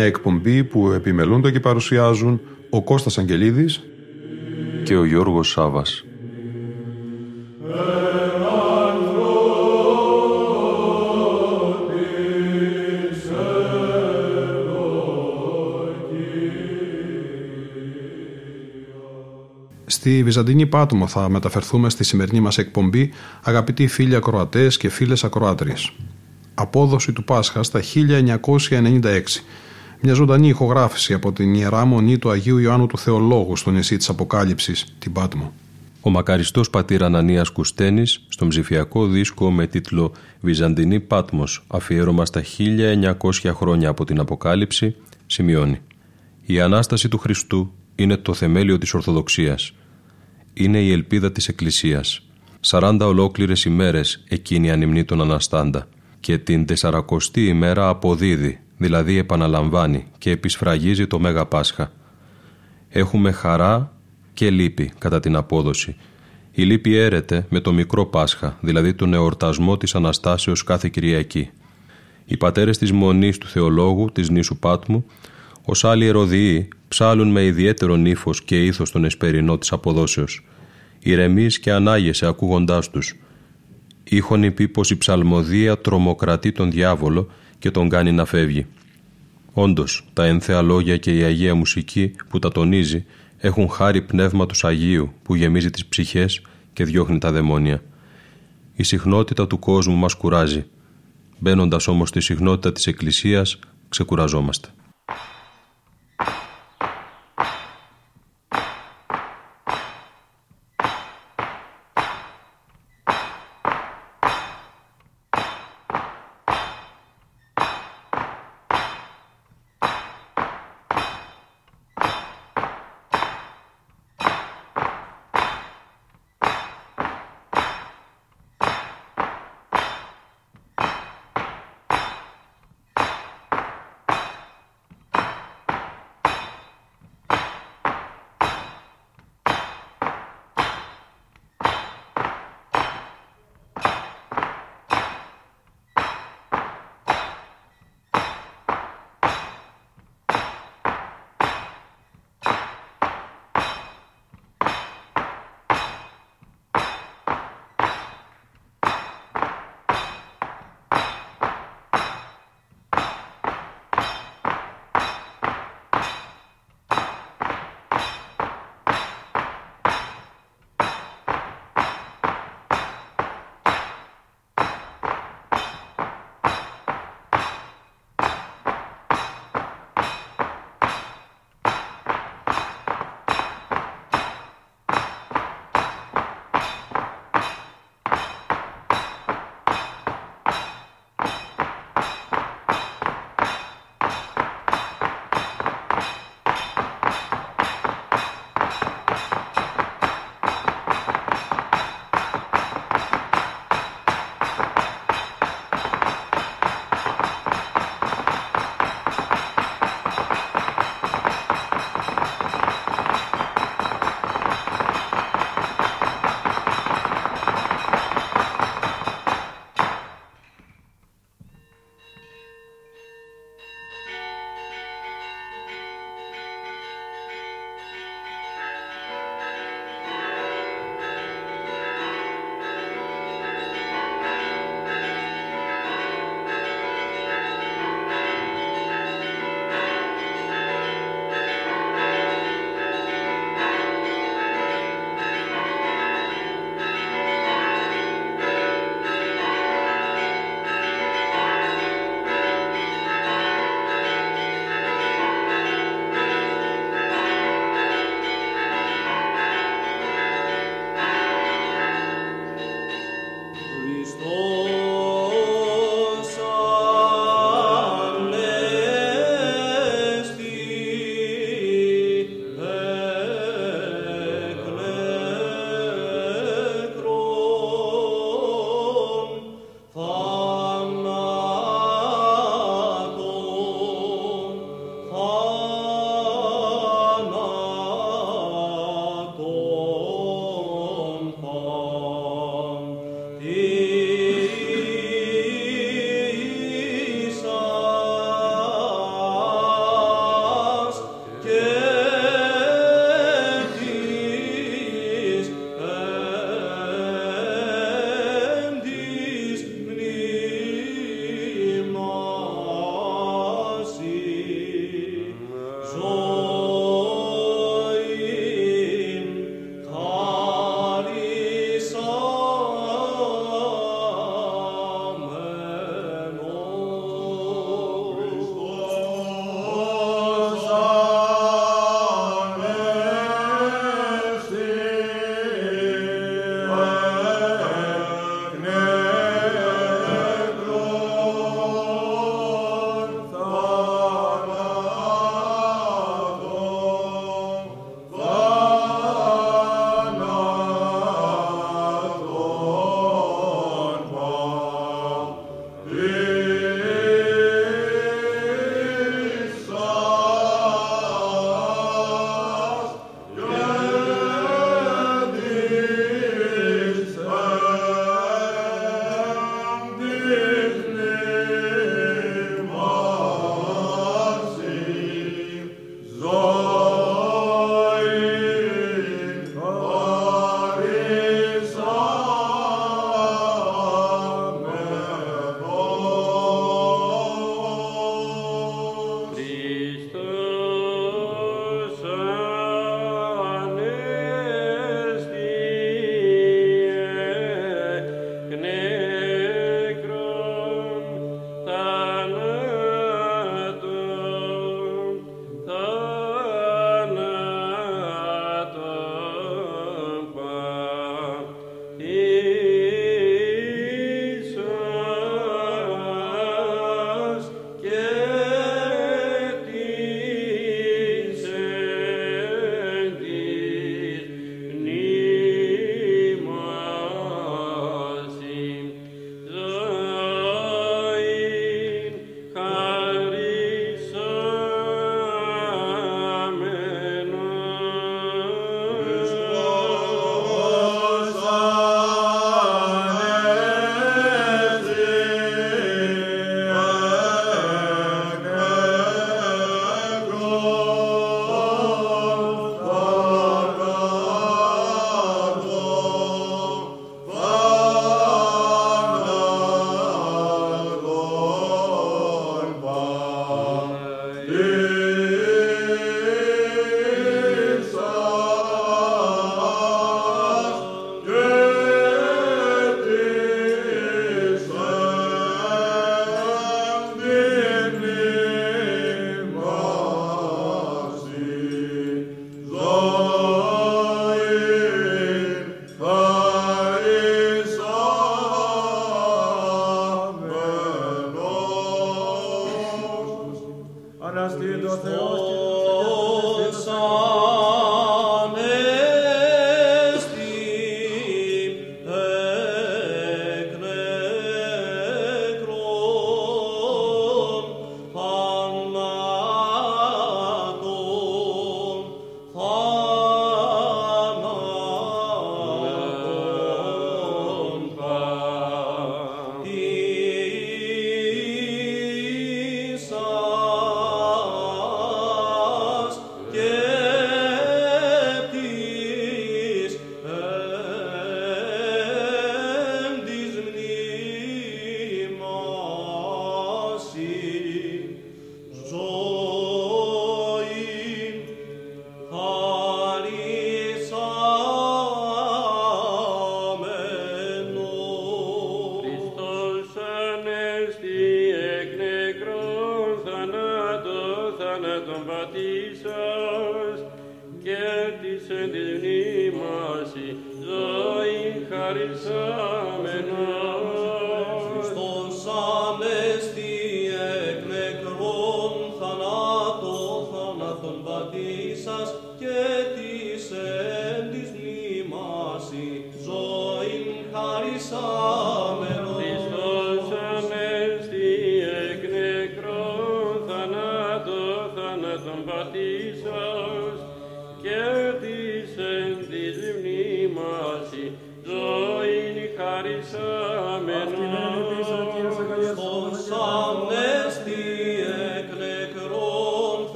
Μια εκπομπή που επιμελούνται και παρουσιάζουν ο Κώστας Αγγελίδης και ο Γιώργος Σάβας. Στη Βυζαντινή Πάτμο θα μεταφερθούμε στη σημερινή μας εκπομπή αγαπητοί φίλοι ακροατές και φίλες ακροάτριες. Απόδοση του Πάσχα στα 1996 μια ζωντανή ηχογράφηση από την Ιερά Μονή του Αγίου Ιωάννου του Θεολόγου στο νησί της Αποκάλυψης, την Πάτμο. Ο μακαριστός πατήρ Ανανίας Κουστένης στον ψηφιακό δίσκο με τίτλο «Βυζαντινή Πάτμος, αφιέρωμα στα 1900 χρόνια από την Αποκάλυψη» σημειώνει «Η Ανάσταση του Χριστού είναι το θεμέλιο της Ορθοδοξίας. Είναι η ελπίδα της Εκκλησίας. 40 ολόκληρες ημέρες εκείνη ανυμνεί τον Αναστάντα και την τεσσαρακοστή ημέρα αποδίδει δηλαδή επαναλαμβάνει και επισφραγίζει το Μέγα Πάσχα. Έχουμε χαρά και λύπη κατά την απόδοση. Η λύπη έρεται με το μικρό Πάσχα, δηλαδή τον εορτασμό της Αναστάσεως κάθε Κυριακή. Οι πατέρες της Μονής του Θεολόγου, της νήσου Πάτμου, ως άλλοι ερωδιοί, ψάλουν με ιδιαίτερο νύφος και ήθος τον εσπερινό της αποδόσεως. Ηρεμείς και ανάγεσαι ακούγοντάς τους. Ήχον πει πως η ψαλμοδία τρομοκρατεί τον διάβολο και τον κάνει να φεύγει. Όντως, τα ένθεα λόγια και η αγία μουσική που τα τονίζει έχουν χάρη πνεύματος Αγίου που γεμίζει τις ψυχές και διώχνει τα δαιμόνια. Η συχνότητα του κόσμου μας κουράζει. Μπαίνοντας όμως στη συχνότητα της Εκκλησίας, ξεκουραζόμαστε.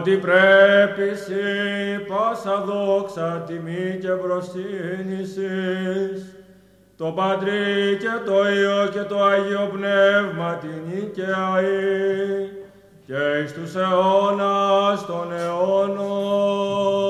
Ότι πρέπει σε πάσα δόξα, τιμή και προστίνηση το Πατρί και το Υιό και το Αγίο Πνεύμα την νίκαια και εις τους αιώνας των αιώνων.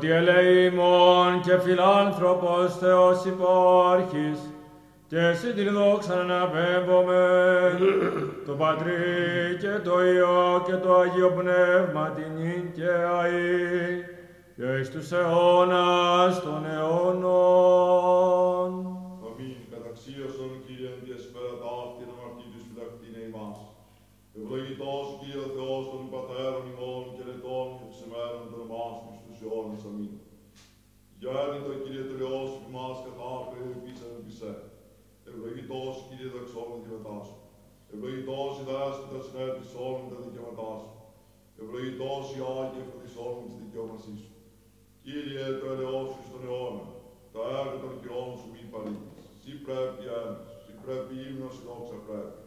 ότι και φιλάνθρωπος Θεός υπάρχεις, και εσύ την δόξα αναπέμπομαι, το Πατρί και το Υιό και το Άγιο Πνεύμα την νυν και αΐ, και εις τους Νικητός, Κύριε Θεός των Πατέρων ημών και λετών και ψημένων των εμάς τους τους αιώνες. Αμήν. Γέννητο, Κύριε Τριός, ημάς κατάφερε, ελπίσαν ελπισέ. Ευλογητός, Κύριε δεξόμενο δικαιωματά σου. Ευλογητός η δάσκητα συνέπτης όλων τα δικαιωματάς σου. Ευλογητός η Άγια φωτής όλων της δικαιώμασή σου. Κύριε, το ελαιό σου στον αιώνα, τα έργα των κυρών σου μη παρήκεις. Συ πρέπει ένας, συ πρέπει ύμνος, δόξα πρέπει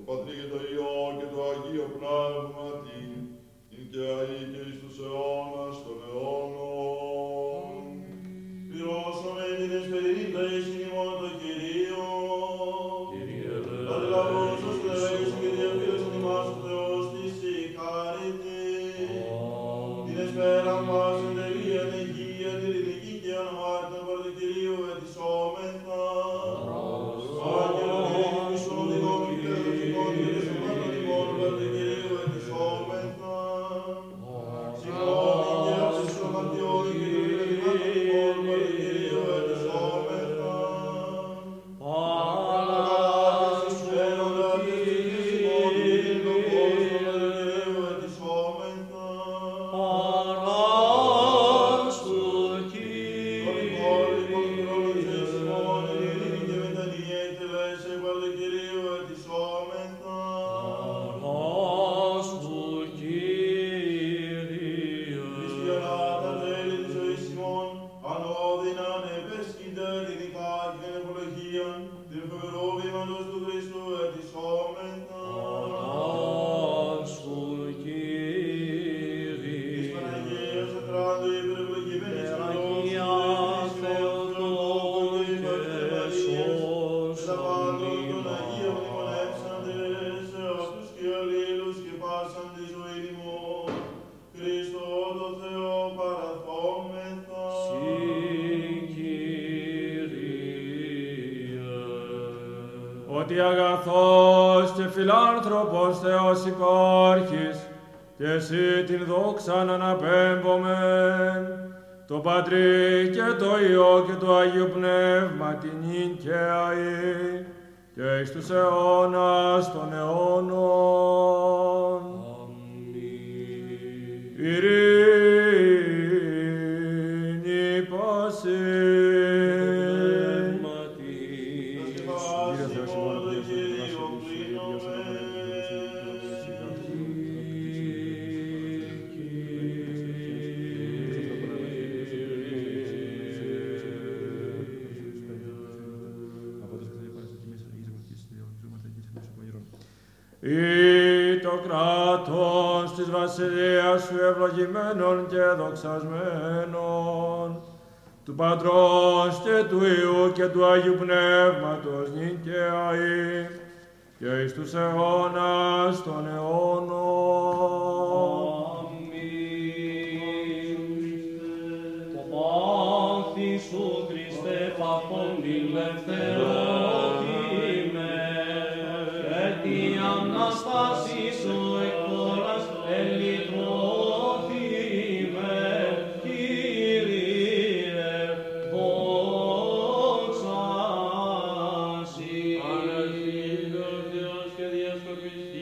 το Πατρί και το Υιό και το Αγίο Πνεύματι, την και αή και εις τους αιώνας των αιώνων. Πληρώσαμε την εσπερίδα εις ημών το Κυρίο, άνθρωπος Θεός υπάρχεις, και εσύ την δόξα να αναπέμπομεν, το Πατρί και το Υιό και το Άγιο Πνεύμα την ίν και αΐ και εις τους αιώνας των ευλογημένων και δοξασμένων, του Πατρός και του Υιού και του Άγιου Πνεύματος, νυν και αΐ, και εις τους αιώνας των αιώνων. Cristo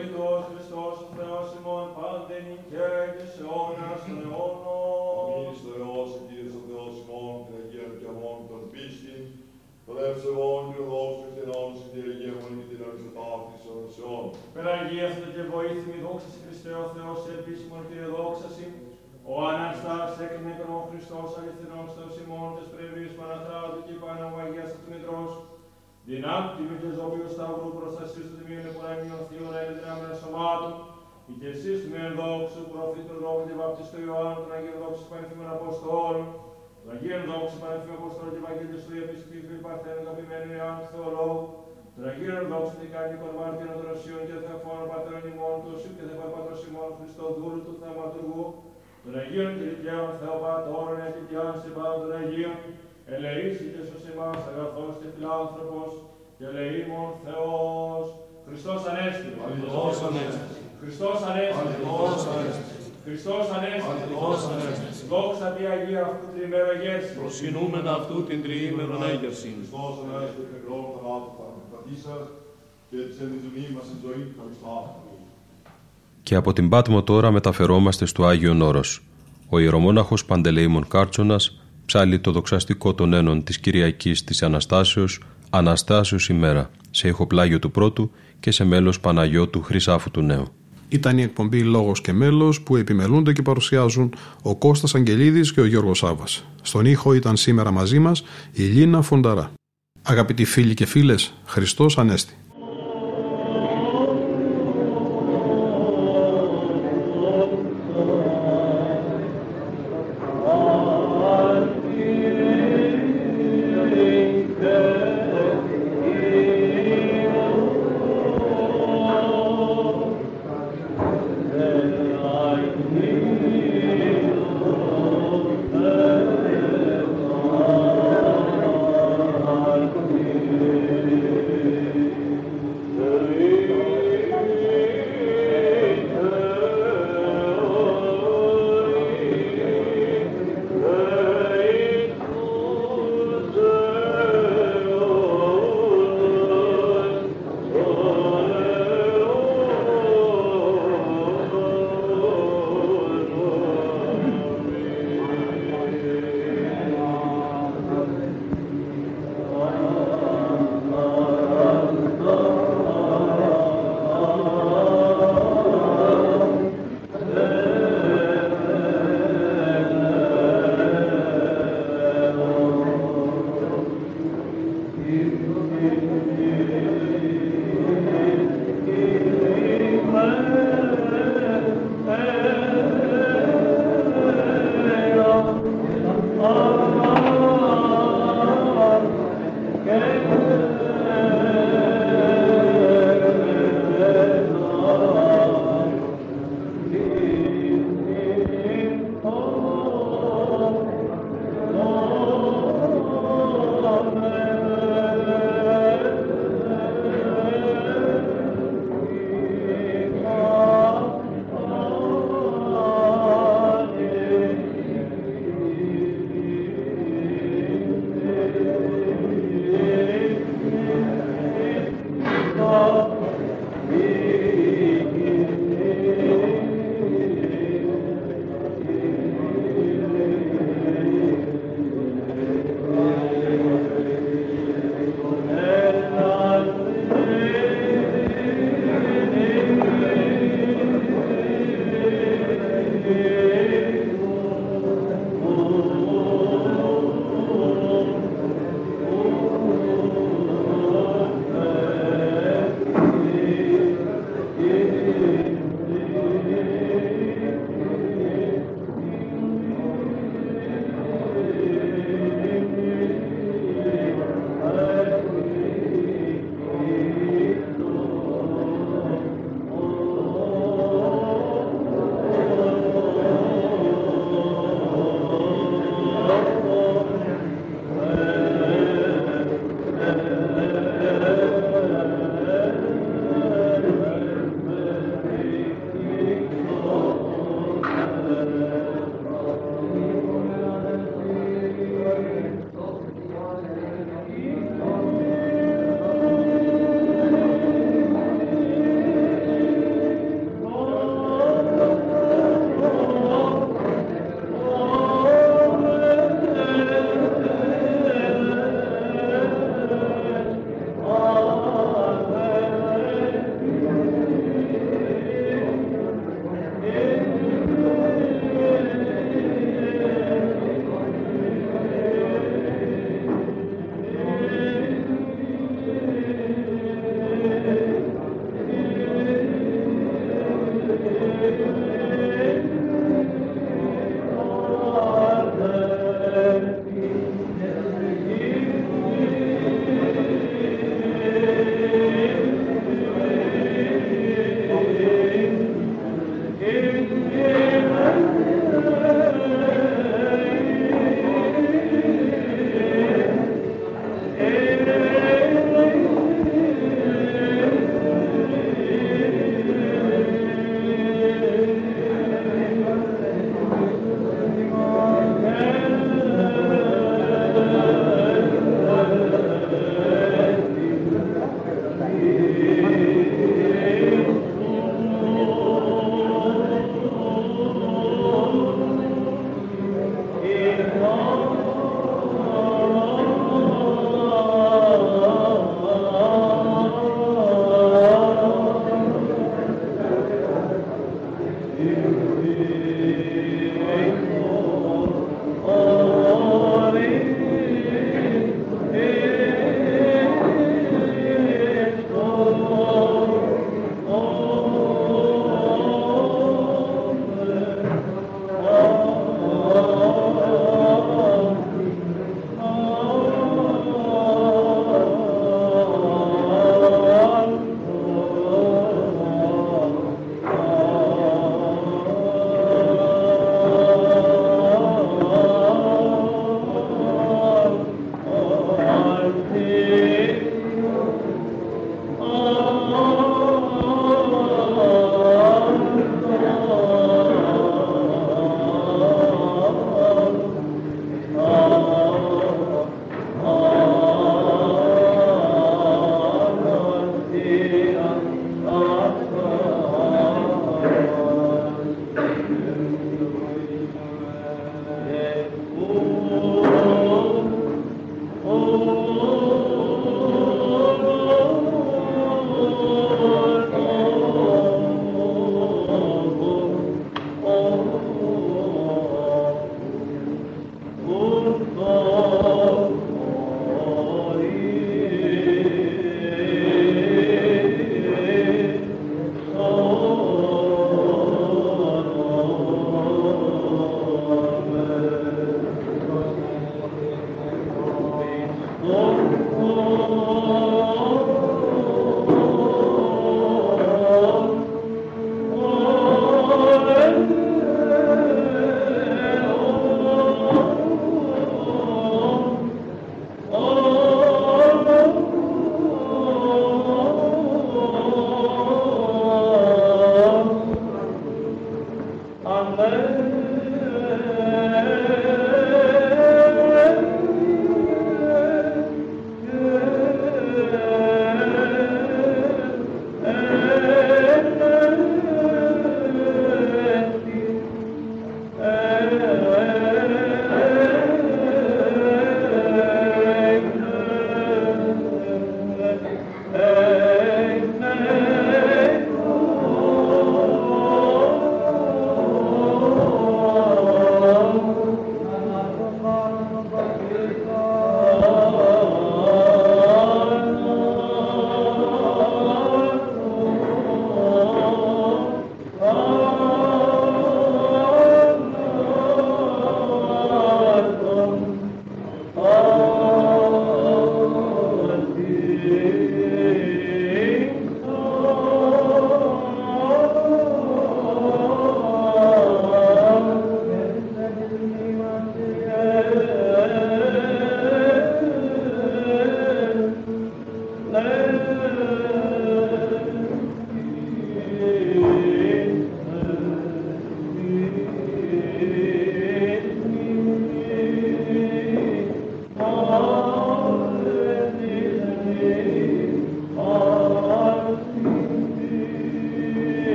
Σεβητός Χριστός ο Θεός ημών πάντεν και και σε αιώνας των αιώνων. Αμήν στο Υιός, Κύριος ο Θεός ημών, την Αγία Δικαιαμών των πίστη, Λεύσεβον, Υιοδός του κτηνών, συντηρηγέμων και την αριστοτάφτη των ουσιών. Περαγίαστο και βοήθημη δόξας Χριστέ ο Θεός, επίσημον και δόξαση, ο Αναστάς έκρινε τον Χριστός αληθινός της πρεβής και του Δυνάμει τη μύτη ζωμίου σταυρού προστασίου του τιμίου νεπορανίων θείων είναι δυνάμεων σωμάτων. Η και εσείς του μεν δόξου προφήτου λόγου και βαπτίστου Ιωάννου, τον Αγίου δόξου πανεθύμων Αποστόλων. Τον Αγίου δόξου Αποστόλων και Βαγγέλη του Ιεπισκήφου Παρθένου Καπημένου Ιωάννου Θεολόγου. Τον Αγίου δόξου την κάνει κορμάρτινα των και θεοφόρων πατέρων ημών του Σιου και θεφόρων πατρός ημών Χριστοδούλου του Θεματουργού. Τον Αγίου Τριτιάν Θεοπατώρων Αγιτιάν Συμπάντων Αγίων ελεήσιδες ως εμάς αγαθός και και Ελεήμον Θεός. Χριστός Ανέστη. Χριστός Ανέστη. Χριστός Ανέστη. Χριστός Ανέστη. Χριστός Ανέστη. Δόξα τη Αγία αυτού την ημέρα γέρση. Προσκυνούμενα αυτού την τριήμερα έγερση. Ανέστη, τα λάθη και από την Πάτμο τώρα μεταφερόμαστε στο Άγιο Νόρος. Ο ιερομόναχος Παντελεήμων Κάρτσονας ψάλλει το δοξαστικό των ένων της Κυριακής της Αναστάσεως, Αναστάσεως ημέρα, σε ηχοπλάγιο του πρώτου και σε μέλος Παναγιώτου Χρυσάφου του Νέου. Ήταν η εκπομπή Λόγος και Μέλος που επιμελούνται και παρουσιάζουν ο Κώστας Αγγελίδης και ο Γιώργος Σάβα. Στον ήχο ήταν σήμερα μαζί μας η Λίνα Φονταρά. Αγαπητοί φίλοι και φίλες, Χριστός Ανέστη.